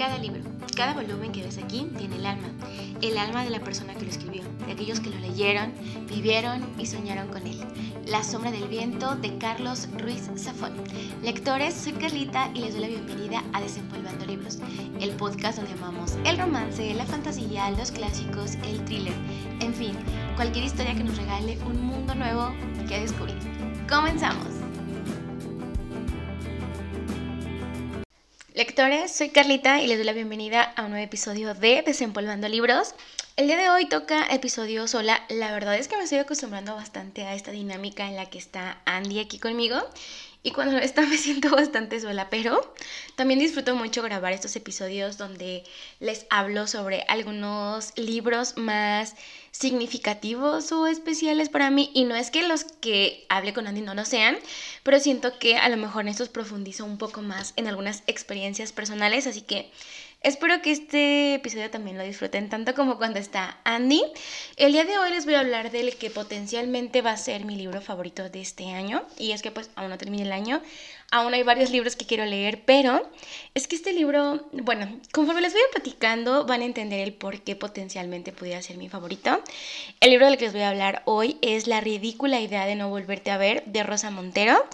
Cada libro, cada volumen que ves aquí tiene el alma, el alma de la persona que lo escribió, de aquellos que lo leyeron, vivieron y soñaron con él. La sombra del viento de Carlos Ruiz Zafón. Lectores, soy Carlita y les doy la bienvenida a Desempolvando Libros, el podcast donde amamos el romance, la fantasía, los clásicos, el thriller, en fin, cualquier historia que nos regale un mundo nuevo que descubrir. ¡Comenzamos! Lectores, soy Carlita y les doy la bienvenida a un nuevo episodio de Desempolvando Libros. El día de hoy toca episodio sola. La verdad es que me estoy acostumbrando bastante a esta dinámica en la que está Andy aquí conmigo y cuando no está me siento bastante sola, pero también disfruto mucho grabar estos episodios donde les hablo sobre algunos libros más significativos o especiales para mí y no es que los que hable con Andy no lo sean, pero siento que a lo mejor en estos profundizo un poco más en algunas experiencias personales, así que Espero que este episodio también lo disfruten tanto como cuando está Andy. El día de hoy les voy a hablar del que potencialmente va a ser mi libro favorito de este año. Y es que pues aún no termina el año. Aún hay varios libros que quiero leer, pero es que este libro, bueno, conforme les voy platicando van a entender el por qué potencialmente pudiera ser mi favorito. El libro del que les voy a hablar hoy es La ridícula idea de no volverte a ver de Rosa Montero.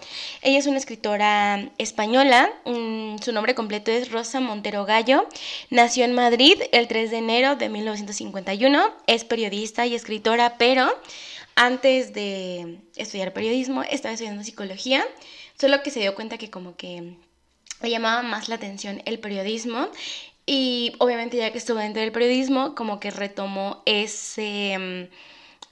Ella es una escritora española, mm, su nombre completo es Rosa Montero Gallo. Nació en Madrid el 3 de enero de 1951, es periodista y escritora, pero antes de estudiar periodismo estaba estudiando psicología. Solo que se dio cuenta que como que le llamaba más la atención el periodismo y obviamente ya que estuvo dentro del periodismo como que retomó ese... Mm,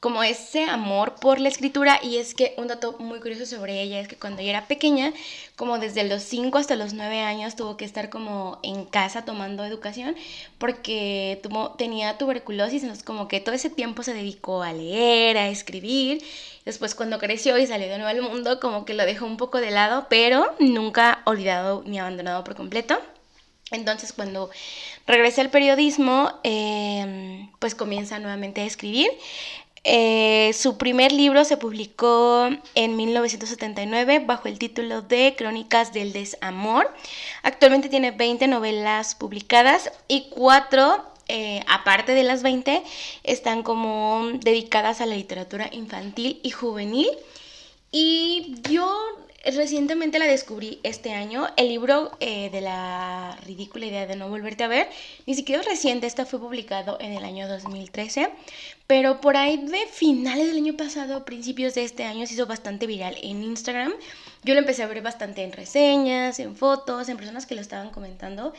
como ese amor por la escritura. Y es que un dato muy curioso sobre ella es que cuando ella era pequeña, como desde los 5 hasta los 9 años tuvo que estar como en casa tomando educación porque tuvo, tenía tuberculosis, entonces como que todo ese tiempo se dedicó a leer, a escribir, después cuando creció y salió de nuevo al mundo como que lo dejó un poco de lado, pero nunca olvidado ni abandonado por completo. Entonces cuando regresa al periodismo, em, pues comienza nuevamente a escribir. Eh, su primer libro se publicó en 1979 bajo el título de Crónicas del Desamor. Actualmente tiene 20 novelas publicadas y cuatro, eh, aparte de las 20, están como dedicadas a la literatura infantil y juvenil. Y yo Recientemente la descubrí este año, el libro eh, de la ridícula idea de no volverte a ver, ni siquiera es reciente, esta fue publicado en el año 2013, pero por ahí de finales del año pasado, principios de este año, se hizo bastante viral en Instagram. Yo lo empecé a ver bastante en reseñas, en fotos, en personas que lo estaban comentando.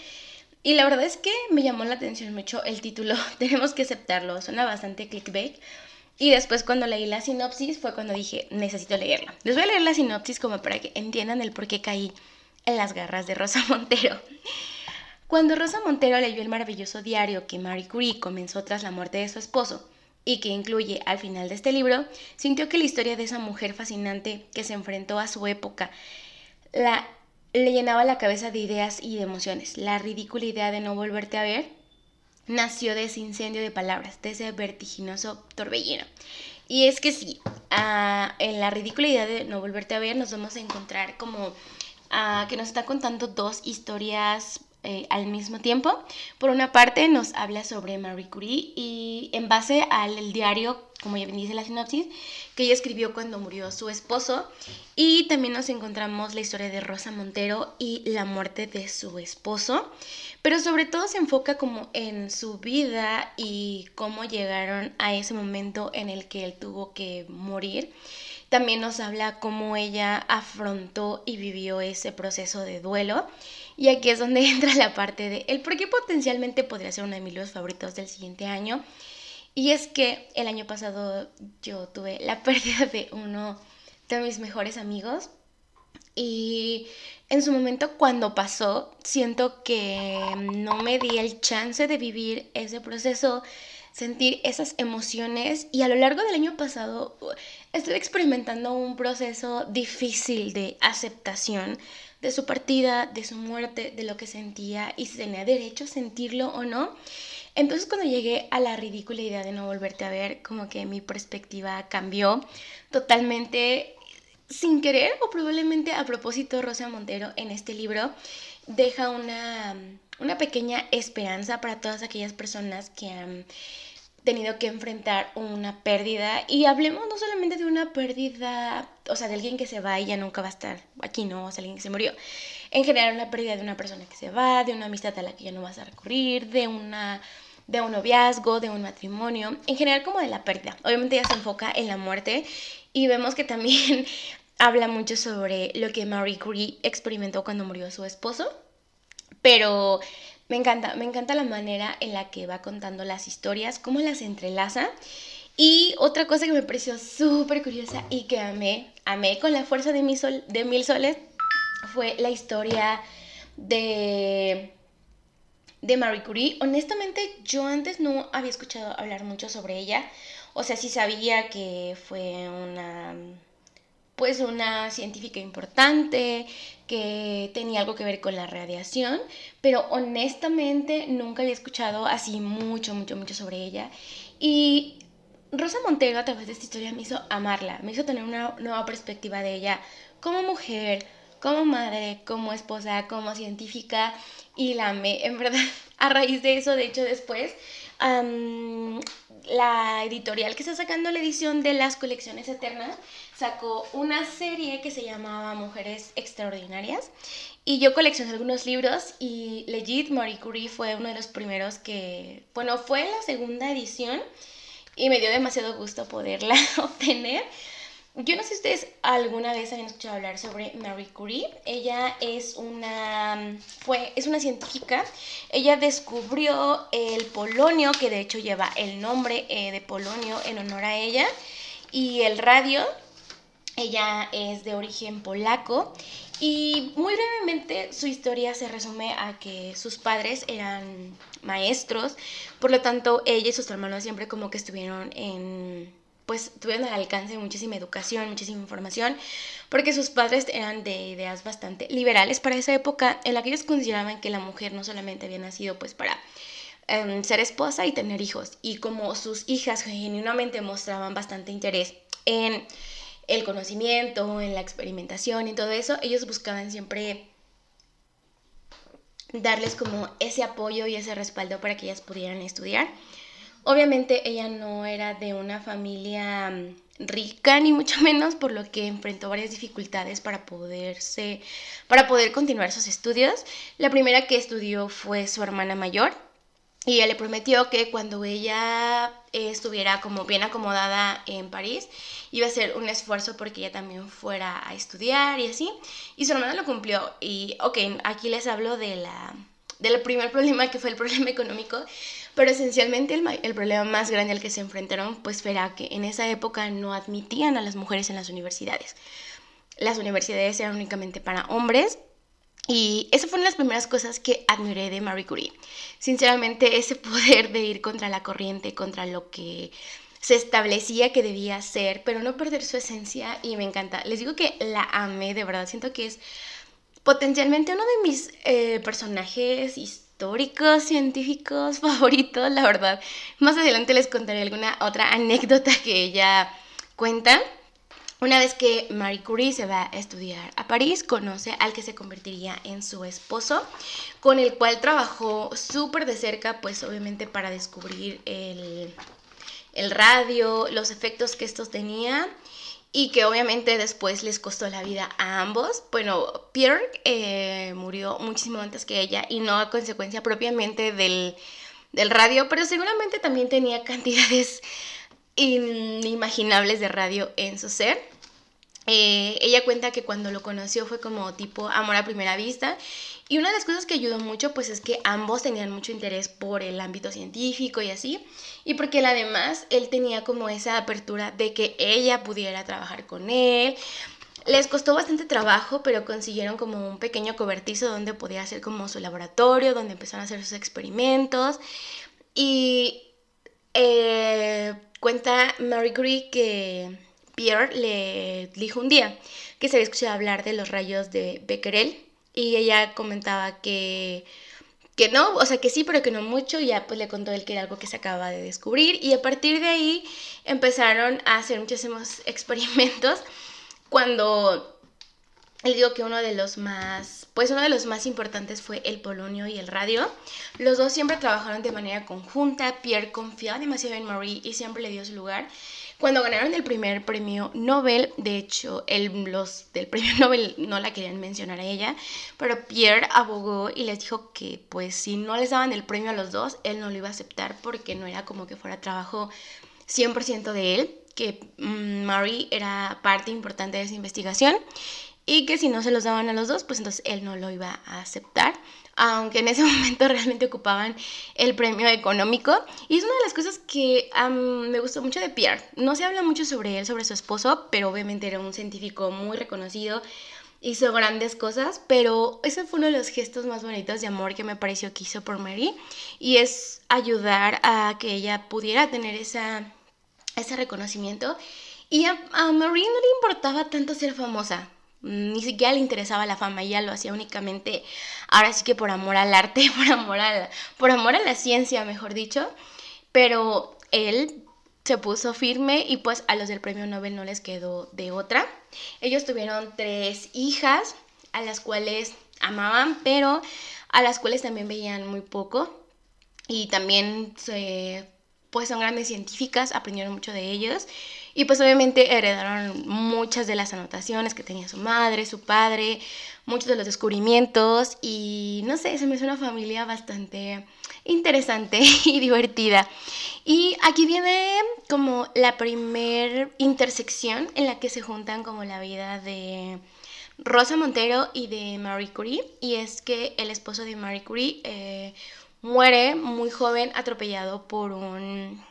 Y la verdad es que me llamó la atención mucho el título, tenemos que aceptarlo, suena bastante clickbait. Y después cuando leí la sinopsis fue cuando dije, necesito leerla. Les voy a leer la sinopsis como para que entiendan el por qué caí en las garras de Rosa Montero. Cuando Rosa Montero leyó el maravilloso diario que Marie Curie comenzó tras la muerte de su esposo y que incluye al final de este libro, sintió que la historia de esa mujer fascinante que se enfrentó a su época la, le llenaba la cabeza de ideas y de emociones. La ridícula idea de no volverte a ver nació de ese incendio de palabras, de ese vertiginoso torbellino. Y es que sí, en la ridícula idea de no volverte a ver nos vamos a encontrar como que nos está contando dos historias eh, al mismo tiempo. Por una parte nos habla sobre Marie Curie y en base al diario, como ya dice la sinopsis, que ella escribió cuando murió su esposo. Y también nos encontramos la historia de Rosa Montero y la muerte de su esposo. Pero sobre todo se enfoca como en su vida y cómo llegaron a ese momento en el que él tuvo que morir. También nos habla cómo ella afrontó y vivió ese proceso de duelo. Y aquí es donde entra la parte de el por qué potencialmente podría ser uno de mis libros favoritos del siguiente año. Y es que el año pasado yo tuve la pérdida de uno de mis mejores amigos. Y en su momento cuando pasó, siento que no me di el chance de vivir ese proceso, sentir esas emociones. Y a lo largo del año pasado estuve experimentando un proceso difícil de aceptación de su partida, de su muerte, de lo que sentía y si tenía derecho a sentirlo o no. Entonces cuando llegué a la ridícula idea de no volverte a ver, como que mi perspectiva cambió totalmente sin querer o probablemente a propósito Rosa Montero en este libro deja una una pequeña esperanza para todas aquellas personas que han tenido que enfrentar una pérdida y hablemos no solamente de una pérdida, o sea, de alguien que se va y ya nunca va a estar aquí, ¿no? O sea, alguien que se murió. En general, una pérdida de una persona que se va, de una amistad a la que ya no vas a recurrir, de una de un noviazgo, de un matrimonio, en general como de la pérdida. Obviamente ya se enfoca en la muerte y vemos que también habla mucho sobre lo que Marie Curie experimentó cuando murió su esposo, pero me encanta, me encanta la manera en la que va contando las historias, cómo las entrelaza. Y otra cosa que me pareció súper curiosa y que amé, amé con la fuerza de, mi sol, de mil soles, fue la historia de, de Marie Curie. Honestamente, yo antes no había escuchado hablar mucho sobre ella. O sea, sí sabía que fue una pues una científica importante que tenía algo que ver con la radiación, pero honestamente nunca había escuchado así mucho, mucho, mucho sobre ella. Y Rosa Montero a través de esta historia me hizo amarla, me hizo tener una nueva perspectiva de ella como mujer, como madre, como esposa, como científica y la amé, en verdad, a raíz de eso, de hecho después la editorial que está sacando la edición de las colecciones eternas sacó una serie que se llamaba Mujeres Extraordinarias y yo coleccioné algunos libros y legit Marie Curie fue uno de los primeros que, bueno, fue la segunda edición y me dio demasiado gusto poderla obtener. Yo no sé si ustedes alguna vez han escuchado hablar sobre Marie Curie. Ella es una, fue, es una científica. Ella descubrió el polonio, que de hecho lleva el nombre eh, de polonio en honor a ella, y el radio. Ella es de origen polaco y muy brevemente su historia se resume a que sus padres eran maestros, por lo tanto ella y sus hermanos siempre como que estuvieron en pues tuvieron al alcance muchísima educación, muchísima información, porque sus padres eran de ideas bastante liberales para esa época, en la que ellos consideraban que la mujer no solamente había nacido pues para em, ser esposa y tener hijos, y como sus hijas genuinamente mostraban bastante interés en el conocimiento, en la experimentación y todo eso, ellos buscaban siempre darles como ese apoyo y ese respaldo para que ellas pudieran estudiar. Obviamente ella no era de una familia mm, rica ni mucho menos, por lo que enfrentó varias dificultades para poderse para poder continuar sus estudios. La primera que estudió fue su hermana mayor y ella le prometió que cuando ella estuviera como bien acomodada en París, iba a hacer un esfuerzo porque ella también fuera a estudiar y así. Y su hermana lo cumplió. Y ok, aquí les hablo de la del primer problema que fue el problema económico, pero esencialmente el, el, problema más grande al que se enfrentaron pues era que en esa época no admitían a las mujeres en las universidades. Las universidades eran únicamente para hombres y esa fue una de las primeras cosas que admiré de Marie Curie. Sinceramente ese poder de ir contra la corriente, contra lo que se establecía que debía ser, pero no perder su esencia y me encanta. Les digo que la amé, de verdad, siento que es potencialmente uno de mis eh, personajes históricos, científicos favoritos, la verdad. Más adelante les contaré alguna otra anécdota que ella cuenta. Una vez que Marie Curie se va a estudiar a París, conoce al que se convertiría en su esposo, con el cual trabajó súper de cerca, pues obviamente para descubrir el, el radio, los efectos que estos tenían y que obviamente después les costó la vida a ambos. Bueno, Pierre eh, murió muchísimo antes que ella y no a consecuencia propiamente del, radio, pero seguramente también tenía cantidades inimaginables de radio en su ser. Eh, ella cuenta que cuando lo conoció fue como tipo amor a primera vista y una de las cosas que ayudó mucho pues es que ambos tenían mucho interés por el ámbito científico y así. Y porque además él tenía como esa apertura de que ella pudiera trabajar con él. Les costó bastante trabajo, pero consiguieron como un pequeño cobertizo donde podía hacer como su laboratorio, donde empezaron a hacer sus experimentos. Y eh, cuenta Marie Curie que Pierre le dijo un día que se había escuchado hablar de los rayos de Becquerel y ella comentaba que, que no, o sea, que sí, pero que no mucho. Y ya pues le contó él que era algo que se acaba de descubrir. Y a partir de ahí empezaron a hacer muchísimos experimentos. Cuando él digo que uno de los más, pues uno de los más importantes fue el polonio y el radio. Los dos siempre trabajaron de manera conjunta. Pierre confiaba demasiado en Marie y siempre le dio su lugar. Cuando ganaron el primer premio Nobel, de hecho, el, los del premio Nobel no la querían mencionar a ella, pero Pierre abogó y les dijo que pues si no les daban el premio a los dos, él no lo iba a aceptar porque no era como que fuera trabajo 100% de él, que mm, Marie era parte importante de esa investigación y que si no se los daban a los dos, pues entonces él no lo iba a aceptar, aunque en ese momento realmente ocupaban el premio económico. Y es una de las cosas que me gustó mucho de Pierre. No se habla mucho sobre él, sobre su esposo, pero obviamente era un científico muy reconocido, hizo grandes cosas, pero ese fue uno de los gestos más bonitos de amor que me pareció que hizo por Mary, y es ayudar a que ella pudiera tener esa, ese reconocimiento. Y a, a Marie no le importaba tanto ser famosa, ni siquiera le interesaba la fama, ella lo hacía únicamente, ahora sí que por amor al arte, por amor a la, por amor a la ciencia, mejor dicho, pero él se puso firme y pues a los del premio Nobel no les quedó de otra. Ellos tuvieron tres hijas a las cuales amaban, pero a las cuales también veían muy poco y también se, pues son grandes científicas, aprendieron mucho de ellos y pues obviamente heredaron muchas de las anotaciones que tenía su madre, su padre, muchos de los descubrimientos y no sé, se me hizo una familia bastante interesante y divertida. Y aquí viene como la primer intersección en la que se juntan como la vida de Rosa Montero y de Marie Curie. Y es que el esposo de Marie Curie eh, muere muy joven atropellado por un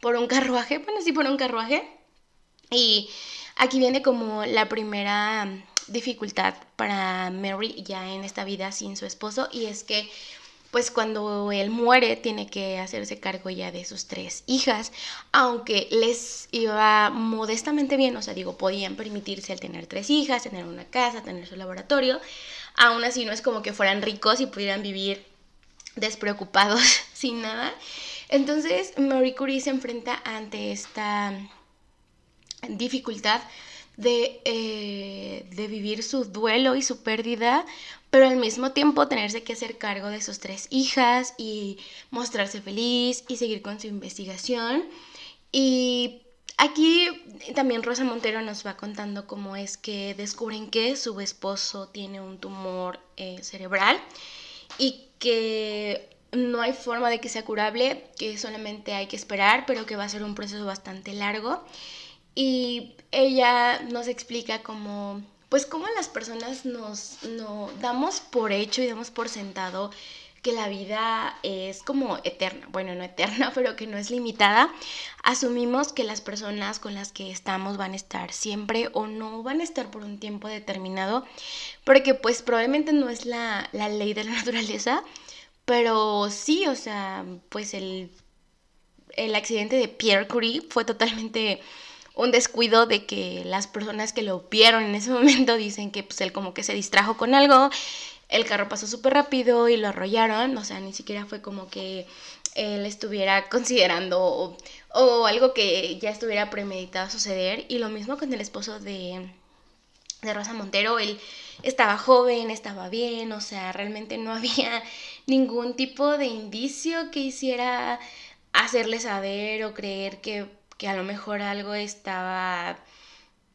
por un carruaje, bueno, sí, por un carruaje. Y aquí viene como la primera dificultad para Mary ya en esta vida sin su esposo y es que pues cuando él muere tiene que hacerse cargo ya de sus tres hijas, aunque les iba modestamente bien, o sea, digo, podían permitirse el tener tres hijas, tener una casa, tener su laboratorio, aún así no es como que fueran ricos y pudieran vivir despreocupados sin nada. Entonces, Marie Curie se enfrenta ante esta dificultad de, eh, de, vivir su duelo y su pérdida, pero al mismo tiempo tenerse que hacer cargo de sus tres hijas y mostrarse feliz y seguir con su investigación. Y aquí también Rosa Montero nos va contando cómo es que descubren que su esposo tiene un tumor eh, cerebral y que no hay forma de que sea curable, que solamente hay que esperar, pero que va a ser un proceso bastante largo. Y ella nos explica cómo, pues cómo las personas nos no, damos por hecho y damos por sentado que la vida es como eterna, bueno, no eterna, pero que no es limitada, asumimos que las personas con las que estamos van a estar siempre o no van a estar por un tiempo determinado, porque pues probablemente no es la, la ley de la naturaleza, pero sí, o sea, pues el, el accidente de Pierre Curie fue totalmente un descuido de que las personas que lo vieron en ese momento dicen que pues él como que se distrajo con algo, el carro pasó súper rápido y lo arrollaron, o sea, ni siquiera fue como que él estuviera considerando o, algo que ya estuviera premeditado suceder. Y lo mismo con el esposo de, de Rosa Montero, él estaba joven, estaba bien, o sea, realmente no había ningún tipo de indicio que hiciera hacerle saber o creer que, que a lo mejor algo estaba,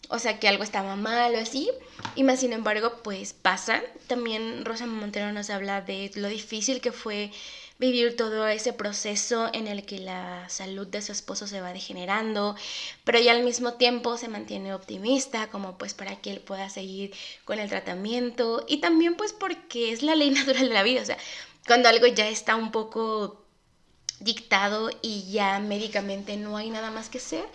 o sea, que algo estaba mal o así. Y más sin embargo, pues pasa. También Rosa Montero nos habla de lo difícil que fue vivir todo ese proceso en el que la salud de su esposo se va degenerando, pero ya al mismo tiempo se mantiene optimista, como pues para que él pueda seguir con el tratamiento y también pues porque es la ley natural de la vida, o sea, cuando algo ya está un poco dictado y ya médicamente no hay nada más que hacer,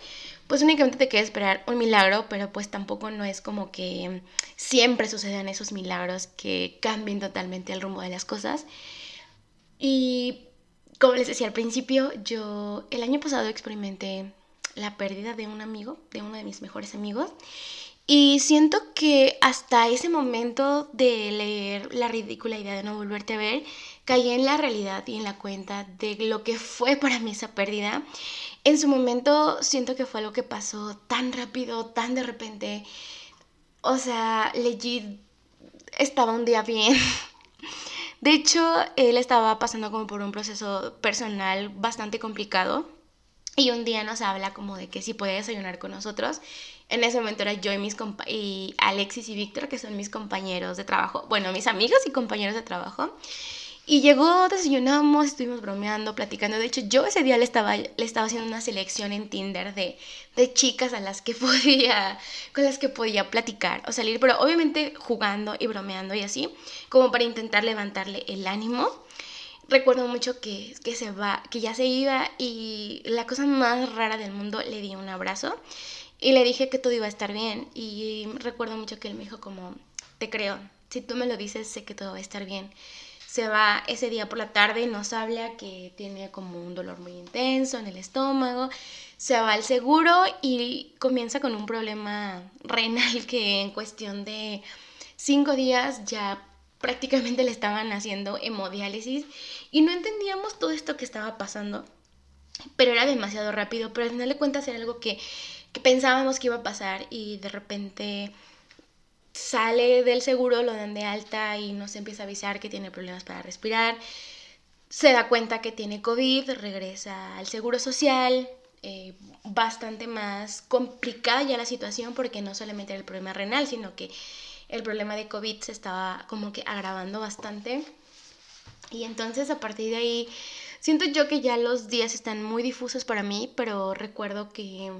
pues únicamente te queda esperar un milagro, pero pues tampoco no es como que siempre sucedan esos milagros que cambien totalmente el rumbo de las cosas. Y como les decía al principio, yo el año pasado experimenté la pérdida de un amigo, de uno de mis mejores amigos, y siento que hasta ese momento de leer la ridícula idea de no volverte a ver, caí en la realidad y en la cuenta de lo que fue para mí esa pérdida. En su momento siento que fue algo que pasó tan rápido, tan de repente. O sea, legit estaba un día bien. De hecho, él estaba pasando como por un proceso personal bastante complicado. Y un día nos habla como de que si puede desayunar con nosotros. En ese momento era yo y mis y Alexis y Víctor, que son mis compañeros de trabajo. Bueno, mis amigos y compañeros de trabajo. Y llegó, desayunamos, estuvimos bromeando, platicando. De hecho, yo ese día le estaba, le estaba haciendo una selección en Tinder de, de chicas a las que podía, con las que podía platicar o salir, pero obviamente jugando y bromeando y así, como para intentar levantarle el ánimo. Recuerdo mucho que, que se va, que ya se iba y la cosa más rara del mundo le di un abrazo y le dije que todo iba a estar bien. Y recuerdo mucho que él me dijo como, te creo, si tú me lo dices, sé que todo va a estar bien se va ese día por la tarde y nos habla que tiene como un dolor muy intenso en el estómago, se va al seguro y comienza con un problema renal que en cuestión de cinco días ya prácticamente le estaban haciendo hemodiálisis y no entendíamos todo esto que estaba pasando, pero era demasiado rápido, pero al final de cuentas era algo que, que pensábamos que iba a pasar y de repente sale del seguro, lo dan de alta y nos empieza a avisar que tiene problemas para respirar. Se da cuenta que tiene COVID, regresa al seguro social. Eh, bastante más complicada ya la situación porque no solamente era el problema renal, sino que el problema de COVID se estaba como que agravando bastante. Y entonces a partir de ahí, siento yo que ya los días están muy difusos para mí, pero recuerdo que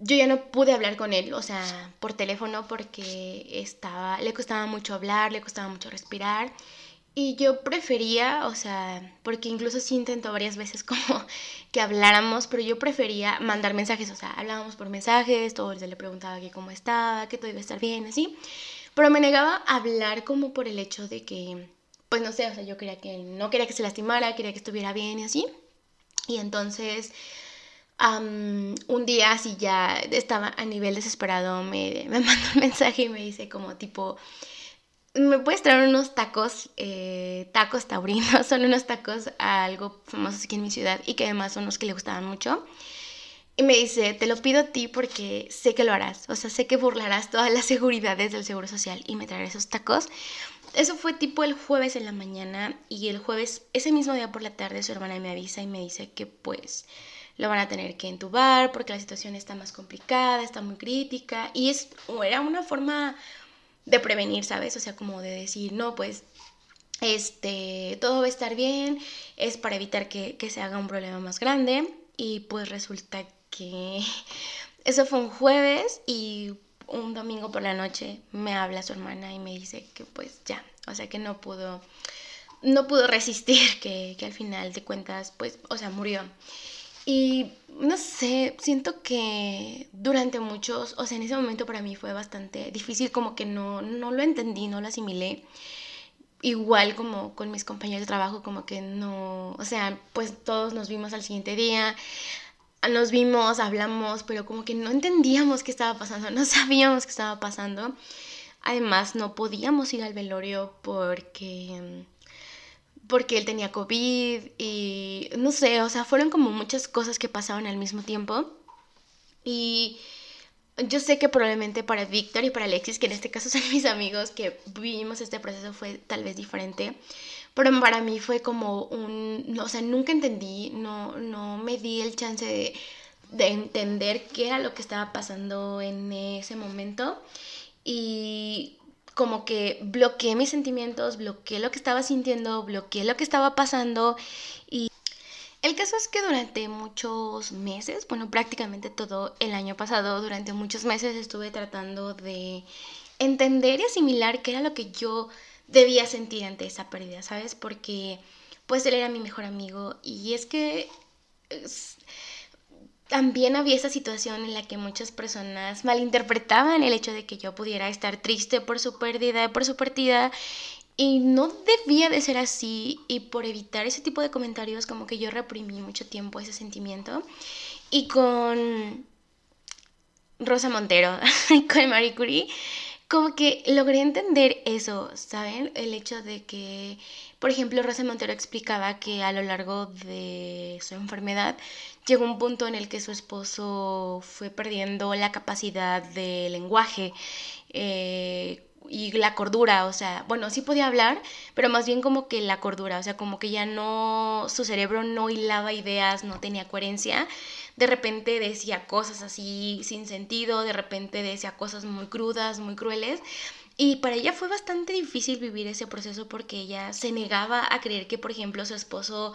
yo ya no pude hablar con él, o sea, por teléfono porque estaba, le costaba mucho hablar, le costaba mucho respirar. Y yo prefería, o sea, porque incluso sí intentó varias veces como que habláramos, pero yo prefería mandar mensajes, o sea, hablábamos por mensajes, todo el día le preguntaba que cómo estaba, que todo iba a estar bien, así. Pero me negaba a hablar como por el hecho de que, pues no sé, o sea, yo quería que no quería que se lastimara, quería que estuviera bien y así. Y entonces un día así ya estaba a nivel desesperado, me, me mandó un mensaje y me dice como tipo, ¿me puedes traer unos tacos, eh, tacos taurinos? Son unos tacos algo famosos aquí en mi ciudad y que además son los que le gustaban mucho. Y me dice, te lo pido a ti porque sé que lo harás, o sea, sé que burlarás todas las seguridades del Seguro Social y me traerás esos tacos. Eso fue tipo el jueves en la mañana y el jueves, ese mismo día por la tarde, su hermana me avisa y me dice que pues lo van a tener que entubar porque la situación está más complicada, está muy crítica y es, era una forma de prevenir, ¿sabes? O sea, como de decir, no, pues este, todo va a estar bien, es para evitar que, que se haga un problema más grande y pues resulta que eso fue un jueves y un domingo por la noche me habla su hermana y me dice que pues ya, o sea que no pudo, no pudo resistir, que, que al final de cuentas pues, o sea, murió. Y no sé, siento que durante muchos, o sea, en ese momento para mí fue bastante difícil, como que no, no lo entendí, no lo asimilé. Igual como con mis compañeros de trabajo, como que no, o sea, pues todos nos vimos al siguiente día, nos vimos, hablamos, pero como que no entendíamos qué estaba pasando, no sabíamos qué estaba pasando. Además, no podíamos ir al velorio porque porque él tenía COVID y no sé, o sea, fueron como muchas cosas que pasaban al mismo tiempo. Y yo sé que probablemente para Víctor y para Alexis, que en este caso son mis amigos que vivimos este proceso, fue tal vez diferente. Pero para mí fue como un, o sea, nunca entendí, no, no me di el chance de, de entender qué era lo que estaba pasando en ese momento. Y como que bloqueé mis sentimientos, bloqueé lo que estaba sintiendo, bloqueé lo que estaba pasando y el caso es que durante muchos meses, bueno, prácticamente todo el año pasado, durante muchos meses estuve tratando de entender y asimilar qué era lo que yo debía sentir ante esa pérdida, ¿sabes? Porque pues él era mi mejor amigo y es que también había esa situación en la que muchas personas malinterpretaban el hecho de que yo pudiera estar triste por su pérdida, por su partida, y no debía de ser así, y por evitar ese tipo de comentarios como que yo reprimí mucho tiempo ese sentimiento. Y con Rosa Montero, con Marie Curie, como que logré entender eso, ¿saben? El hecho de que, por ejemplo, Rosa Montero explicaba que a lo largo de su enfermedad llegó un punto en el que su esposo fue perdiendo la capacidad de lenguaje eh, y la cordura, o sea, bueno, sí podía hablar, pero más bien como que la cordura, o sea, como que ya no, su cerebro no hilaba ideas, no tenía coherencia, de repente decía cosas así sin sentido, de repente decía cosas muy crudas, muy crueles. Y para ella fue bastante difícil vivir ese proceso porque ella se negaba a creer que, por ejemplo, su esposo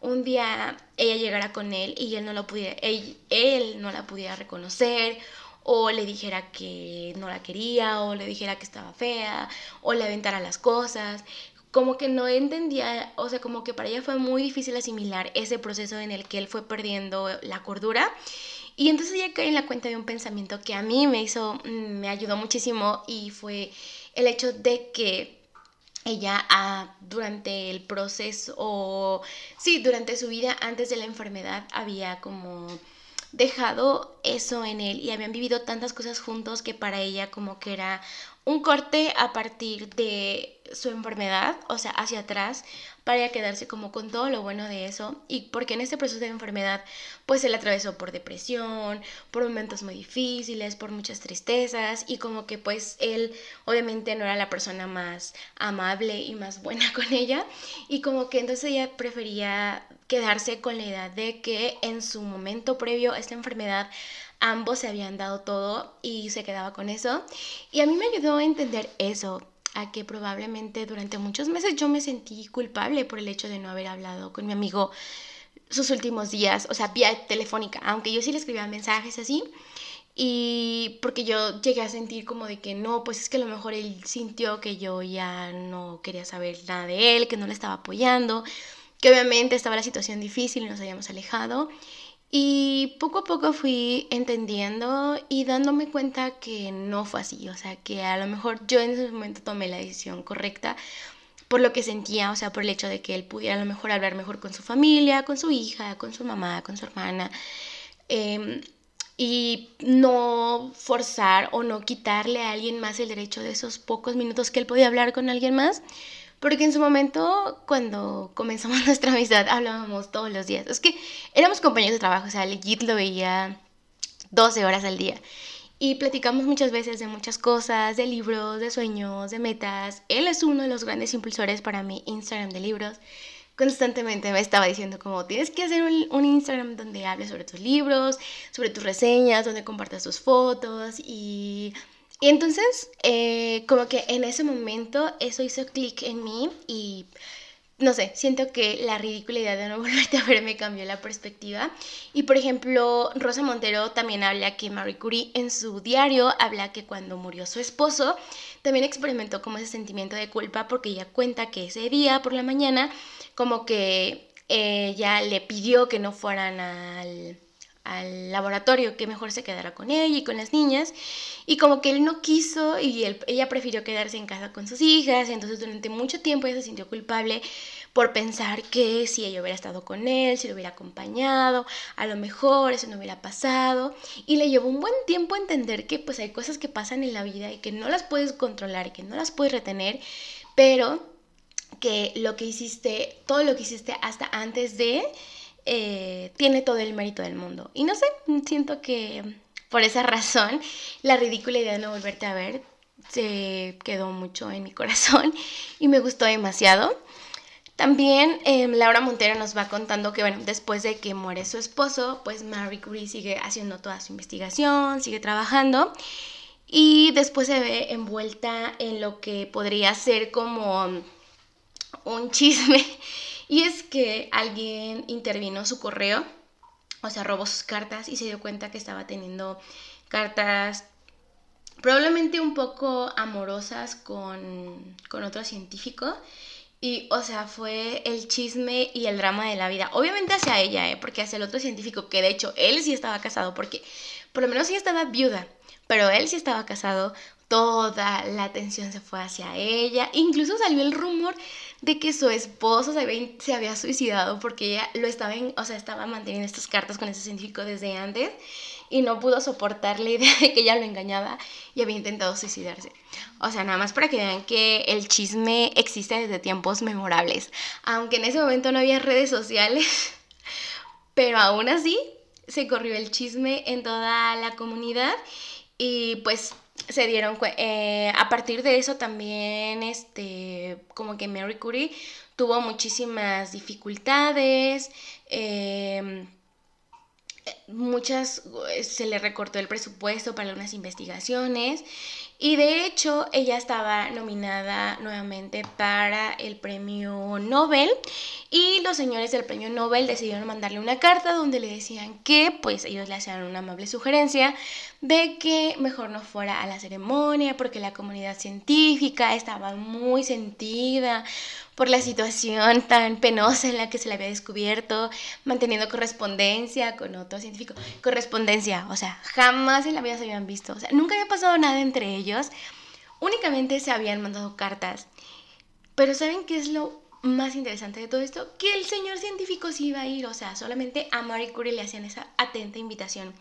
un día ella llegara con él y él no lo pudiera, él, él no la pudiera reconocer o le dijera que no la quería, o le dijera que estaba fea, o le aventara las cosas. Como que no entendía, o sea, como que para ella fue muy difícil asimilar ese proceso en el que él fue perdiendo la cordura. Y entonces ella cae en la cuenta de un pensamiento que a mí me hizo, mm, me ayudó muchísimo y fue el hecho de que ella ah, durante el proceso, o sí, durante su vida antes de la enfermedad había como dejado eso en él y habían vivido tantas cosas juntos que para ella como que era un corte a partir de su enfermedad, o sea, hacia atrás, para quedarse como con todo lo bueno de eso. Y porque en este proceso de enfermedad, pues él atravesó por depresión, por momentos muy difíciles, por muchas tristezas, y como que pues él obviamente no era la persona más amable y más buena con ella. Y como que entonces ella prefería quedarse con la idea de que en su momento previo a esta enfermedad ambos se habían dado todo y se quedaba con eso. Y a mí me ayudó a entender eso, a que probablemente durante muchos meses yo me sentí culpable por el hecho de no haber hablado con mi amigo sus últimos días, o sea, vía telefónica, aunque yo sí le escribía mensajes así. Y porque yo llegué a sentir como de que no, pues es que a lo mejor él sintió que yo ya no quería saber nada de él, que no le estaba apoyando, que obviamente estaba la situación difícil y nos habíamos alejado. Y poco a poco fui entendiendo y dándome cuenta que no fue así, o sea, que a lo mejor yo en ese momento tomé la decisión correcta por lo que sentía, o sea, por el hecho de que él pudiera a lo mejor hablar mejor con su familia, con su hija, con su mamá, con su hermana, em, y no forzar o no quitarle a alguien más el derecho de esos pocos minutos que él podía hablar con alguien más porque en su momento, cuando comenzamos nuestra amistad, hablábamos todos los días. Es que éramos compañeros de trabajo, o sea, legit lo veía 12 horas al día. Y platicamos muchas veces de muchas cosas, de libros, de sueños, de metas. Él es uno de los grandes impulsores para mi Instagram de libros. Constantemente me estaba diciendo como tienes que hacer un, un Instagram donde hables sobre tus libros, sobre tus reseñas, donde compartas tus fotos y y entonces, eh, como que en ese momento eso hizo clic en mí y no sé, siento que la ridiculidad de no volverte a ver me cambió la perspectiva. Y por ejemplo, Rosa Montero también habla que Marie Curie en su diario habla que cuando murió su esposo, también experimentó como ese sentimiento de culpa porque ella cuenta que ese día por la mañana como que ella le pidió que no fueran al al laboratorio, que mejor se quedara con ella y con las niñas. Y como que él no quiso y ella prefirió quedarse en casa con sus hijas, entonces durante mucho tiempo ella se sintió culpable por pensar que si ella hubiera estado con él, si lo hubiera acompañado, a lo mejor eso no hubiera pasado. Y le llevó un buen tiempo entender que pues hay cosas que pasan en la vida y que no las puedes controlar que no las puedes retener, pero que lo que hiciste, todo lo que hiciste hasta antes de eh, tiene todo el mérito del mundo. Y no sé, siento que por esa razón la ridícula idea de no volverte a ver se quedó mucho en mi corazón y me gustó demasiado. También em, Laura Montero nos va contando que, bueno, después de que muere su esposo, pues Marie Curie sigue haciendo toda su investigación, sigue trabajando y después se ve envuelta en lo que podría ser como un chisme y es que alguien intervino su correo, o sea, robó sus cartas y se dio cuenta que estaba teniendo cartas probablemente un poco amorosas con, con otro científico. Y, o sea, fue el chisme y el drama de la vida. Obviamente hacia ella, ¿eh? Porque hacia el otro científico, que de hecho él sí estaba casado, porque por lo menos ella estaba viuda, pero él sí estaba casado. Toda la atención se fue hacia ella. Incluso salió el rumor de que su esposo se había, suicidado porque ella lo estaba, o sea, estaba manteniendo estas cartas con ese científico desde antes y no pudo soportar la idea de que ella lo engañaba y había intentado suicidarse. O sea, nada más para que vean que el chisme existe desde tiempos memorables. Aunque en ese momento no había redes sociales, pero aún así se corrió el chisme en toda la comunidad y pues se dieron eh, a partir de eso también este como que Mary Curie tuvo muchísimas dificultades eh, muchas se le recortó el presupuesto para unas investigaciones y de hecho ella estaba nominada nuevamente para el premio Nobel. Y los señores del premio Nobel decidieron mandarle una carta donde le decían que pues ellos le hacían una amable sugerencia de que mejor no fuera a la ceremonia porque la comunidad científica estaba muy sentida por la situación tan penosa en la que se le había descubierto, manteniendo correspondencia con otro científico. Correspondencia, o sea, jamás en la vida se habían visto, o sea, nunca había pasado nada entre ellos, únicamente se habían mandado cartas. Pero ¿saben qué es lo más interesante de todo esto? Que el señor científico sí iba a ir, o sea, solamente a Marie Curie le hacían esa atenta invitación,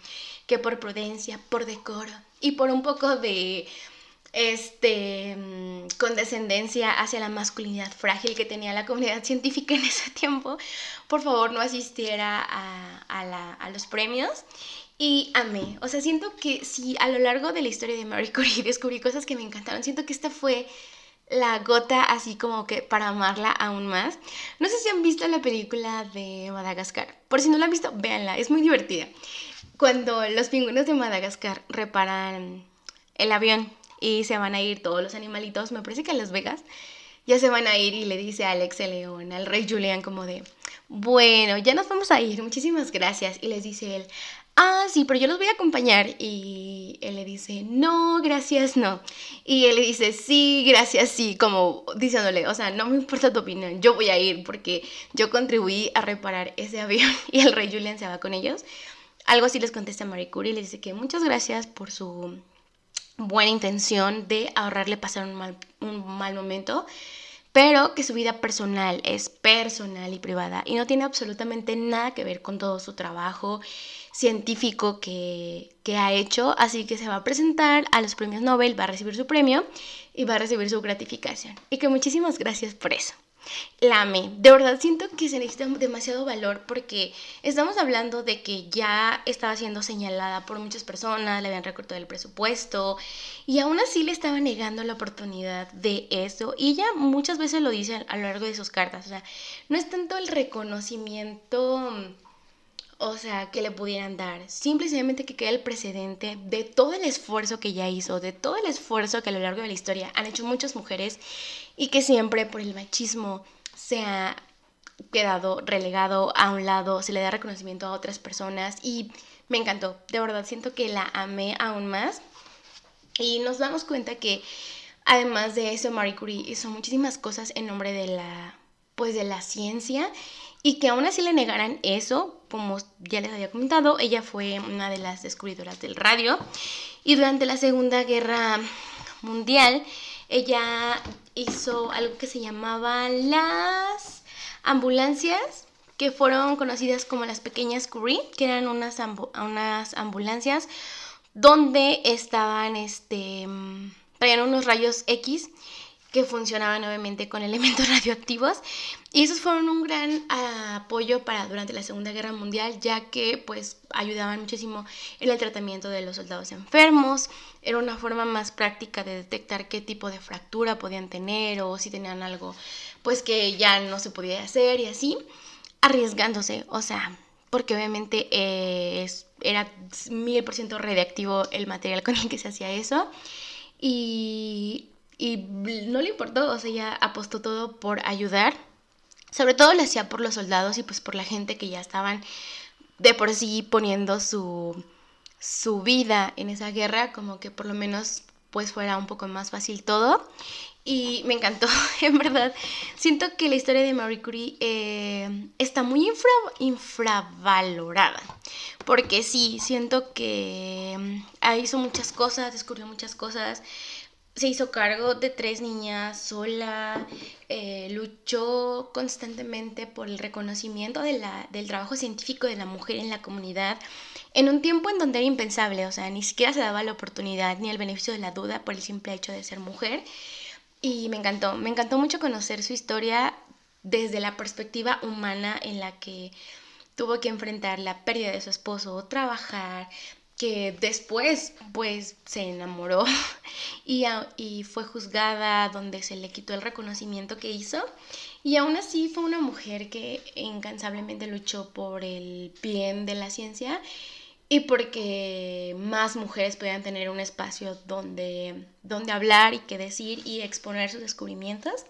que por prudencia, por decoro y por un poco de este, mm, condescendencia hacia la masculinidad frágil que tenía la comunidad científica en ese tiempo, por favor no asistiera a, los premios. Y amé, o sea, siento que si a lo largo de la historia de Marie Curie descubrí cosas que me encantaron, siento que esta fue la gota así como que para amarla aún más. No sé si han visto la película de Madagascar. Por si no la han visto, véanla, es muy divertida. Cuando los pingüinos de Madagascar reparan el avión y se van a ir todos los animalitos, me parece que a Las Vegas, ya se van a ir y le dice a Alex el León, al rey Julián como de, bueno, ya nos vamos a ir, muchísimas gracias. Y les dice él, ah, sí, pero yo los voy a acompañar. Y él le dice, no, gracias, no. Y él le dice, sí, gracias, sí, como diciéndole, o sea, no me importa tu opinión, yo voy a ir porque yo contribuí a reparar ese avión. Y el rey Julián se va con ellos. Algo así les contesta Marie Curie y le dice que muchas gracias por su buena intención de ahorrarle pasar un mal, un mal momento, pero que su vida personal es personal y privada y no tiene absolutamente nada que ver con todo su trabajo científico que, que, ha hecho, así que se va a presentar a los premios Nobel, va a recibir su premio y va a recibir su gratificación. Y que muchísimas gracias por eso la amé. De verdad siento que se necesita demasiado valor porque estamos hablando de que ya estaba siendo señalada por muchas personas, le habían recortado el presupuesto y aún así le estaba negando la oportunidad de eso. Y ella muchas veces lo dice a lo largo de sus cartas. O sea, no es tanto el reconocimiento o sea, que le pudieran dar. Simplemente que quede el precedente de todo el esfuerzo que ella hizo, de todo el esfuerzo que a lo largo de la historia han hecho muchas mujeres y que siempre por el machismo se ha quedado relegado a un lado, se le da reconocimiento a otras personas y me encantó, de verdad siento que la amé aún más. Y nos damos cuenta que además de eso Marie Curie hizo muchísimas cosas en nombre de la pues de la ciencia y que aún así le negaran eso, como ya les había comentado, ella fue una de las descubridoras del radio. Y durante la Segunda Guerra Mundial ella hizo algo que se llamaba las ambulancias que fueron conocidas como las pequeñas Curie, que eran unas, unas ambulancias donde estaban, este, traían unos rayos X que funcionaban obviamente con elementos radioactivos. Y esos fueron un gran apoyo para durante la Segunda Guerra Mundial ya que pues ayudaban muchísimo en el tratamiento de los soldados enfermos. Era una forma más práctica de detectar qué tipo de fractura podían tener o si tenían algo pues que ya no se podía hacer y así arriesgándose. O sea porque obviamente eh, era mil por ciento radiactivo el material con el que se hacía eso. Y y no le importó, o sea, ella apostó todo por ayudar. Sobre todo lo hacía por los soldados y pues por la gente que ya estaban de por sí poniendo su, su vida en esa guerra, como que por lo menos pues fuera un poco más fácil todo. Y me encantó, en verdad. Siento que la historia de Marie Curie eh, está muy infravalorada. Porque sí, siento que mm, hizo muchas cosas, descubrió muchas cosas se hizo cargo de tres niñas sola, eh, luchó constantemente por el reconocimiento de la, del trabajo científico de la mujer en la comunidad, en un tiempo en donde era impensable, o sea, ni siquiera se daba la oportunidad ni el beneficio de la duda por el simple hecho de ser mujer. Y me encantó, me encantó mucho conocer su historia desde la perspectiva humana en la que tuvo que enfrentar la pérdida de su esposo, trabajar, que después pues se enamoró y, y, fue juzgada donde se le quitó el reconocimiento que hizo y aún así fue una mujer que incansablemente luchó por el bien de la ciencia y porque más mujeres pudieran tener un espacio donde, donde hablar y que decir y exponer sus descubrimientos.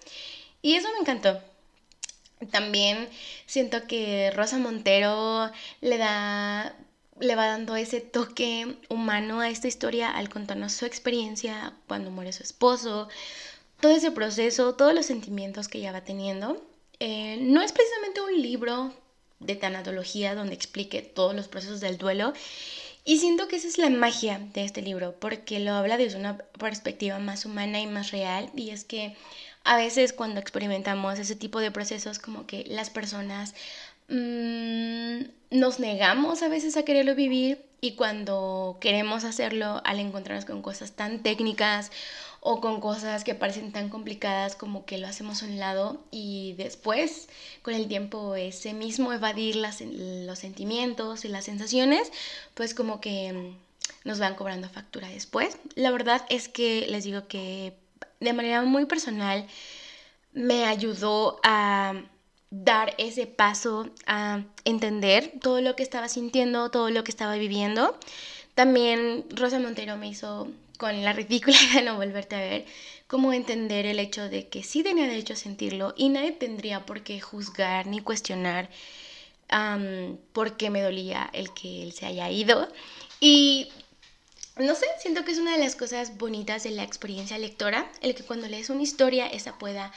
Y eso me encantó. También siento que Rosa Montero le da le va dando ese toque humano a esta historia al contarnos su experiencia cuando muere su esposo, todo ese proceso, todos los sentimientos que ella va teniendo. Eh, no es precisamente un libro de tanatología donde explique todos los procesos del duelo. Y siento que esa es la magia de este libro, porque lo habla desde una perspectiva más humana y más real. Y es que a veces cuando experimentamos ese tipo de procesos, como que las personas mmm, nos negamos a veces a quererlo vivir y cuando queremos hacerlo, al encontrarnos con cosas tan técnicas o con cosas que parecen tan complicadas como que lo hacemos a un lado y después con el tiempo ese mismo evadir las, los sentimientos y las sensaciones pues como que mm, nos van cobrando factura después. La verdad es que les digo que de manera muy personal me ayudó a dar ese paso a entender todo lo que estaba sintiendo, todo lo que estaba viviendo. También Rosa Montero me hizo con la ridícula de no volverte a ver, cómo entender el hecho de que sí tenía derecho a sentirlo y nadie tendría por qué juzgar ni cuestionar por qué me dolía el que él se haya ido. Y no sé, siento que es una de las cosas bonitas de la experiencia lectora, el que cuando lees una historia, esa pueda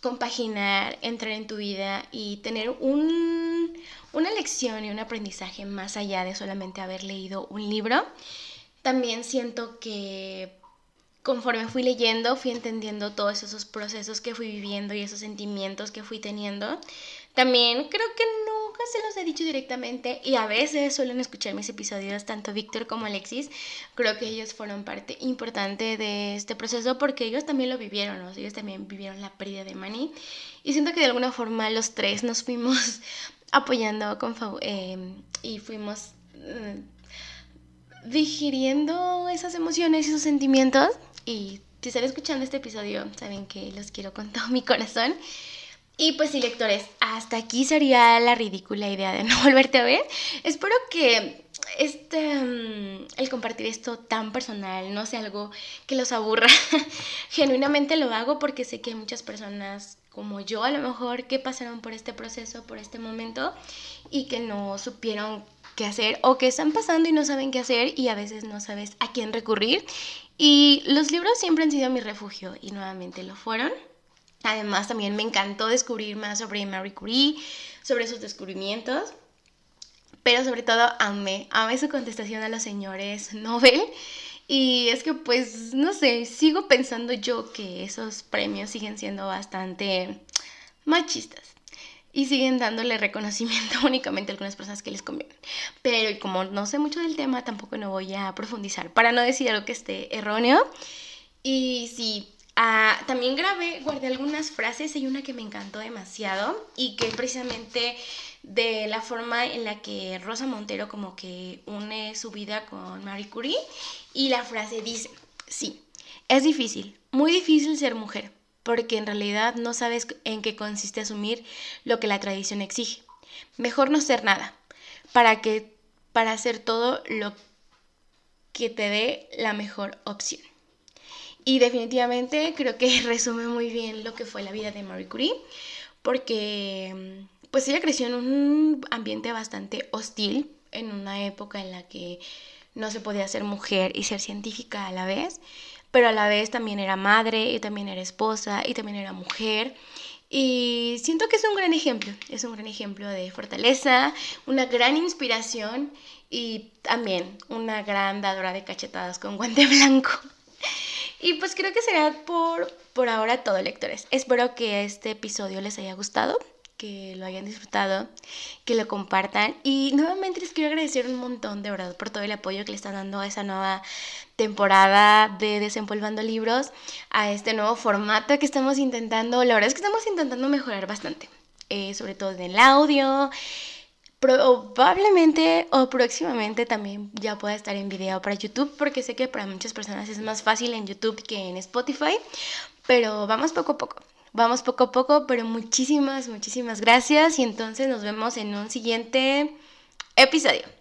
compaginar, entrar en tu vida y tener un, una lección y un aprendizaje más allá de solamente haber leído un libro. También siento que conforme fui leyendo, fui entendiendo todos esos procesos que fui viviendo y esos sentimientos que fui teniendo. También creo que nunca se los he dicho directamente y a veces suelen escuchar mis episodios, tanto Víctor como Alexis. Creo que ellos fueron parte importante de este proceso porque ellos también lo vivieron, ellos también vivieron la pérdida de Manny. Y siento que de alguna forma los tres nos fuimos apoyando con, eh, y fuimos... Eh, digiriendo esas emociones y esos sentimientos. Y si están escuchando este episodio, saben que los quiero con todo mi corazón. Y pues sí, lectores, hasta aquí sería la ridícula idea de no volverte a ver. Espero que este, mm, el compartir esto tan personal no sea algo que los aburra. Genuinamente lo hago porque sé que hay muchas personas como yo a lo mejor que pasaron por este proceso, por este momento y que no supieron qué hacer o que están pasando y no saben qué hacer y a veces no sabes a quién recurrir. Y los libros siempre han sido mi refugio y nuevamente lo fueron. Además también me encantó descubrir más sobre Marie Curie, sobre sus descubrimientos, pero sobre todo amé, amé su contestación a los señores Nobel. Y es que pues, no sé, sigo pensando yo que esos premios siguen siendo bastante machistas y siguen dándole reconocimiento únicamente a algunas personas que les conviene. Pero como no sé mucho del tema, tampoco no voy a profundizar para no decir algo que esté erróneo. Y sí, ah, también grabé, guardé algunas frases, hay una que me encantó demasiado y que precisamente de la forma en la que Rosa Montero como que une su vida con Marie Curie y la frase dice, sí, es difícil, muy difícil ser mujer porque en realidad no sabes en qué consiste asumir lo que la tradición exige. Mejor no ser nada, para que para hacer todo lo que te dé la mejor opción. Y definitivamente creo que resume muy bien lo que fue la vida de Marie Curie, porque pues ella creció en un ambiente bastante hostil, en una época en la que no se podía ser mujer y ser científica a la vez pero a la vez también era madre y también era esposa y también era mujer. Y siento que es un gran ejemplo, es un gran ejemplo de fortaleza, una gran inspiración y también una gran dadora de cachetadas con guante blanco. Y pues creo que será por, por ahora todo, lectores. Espero que este episodio les haya gustado que lo hayan disfrutado, que lo compartan. Y nuevamente les quiero agradecer un montón, de verdad, por todo el apoyo que le están dando a esa nueva temporada de Desempolvando Libros, a este nuevo formato que estamos intentando. La verdad es que estamos intentando mejorar bastante, eh, sobre todo en el audio. Probablemente o próximamente también ya pueda estar en video para YouTube porque sé que para muchas personas es más fácil en YouTube que en Spotify, pero vamos poco a poco. Vamos poco a poco, pero muchísimas, muchísimas gracias y entonces nos vemos en un siguiente episodio.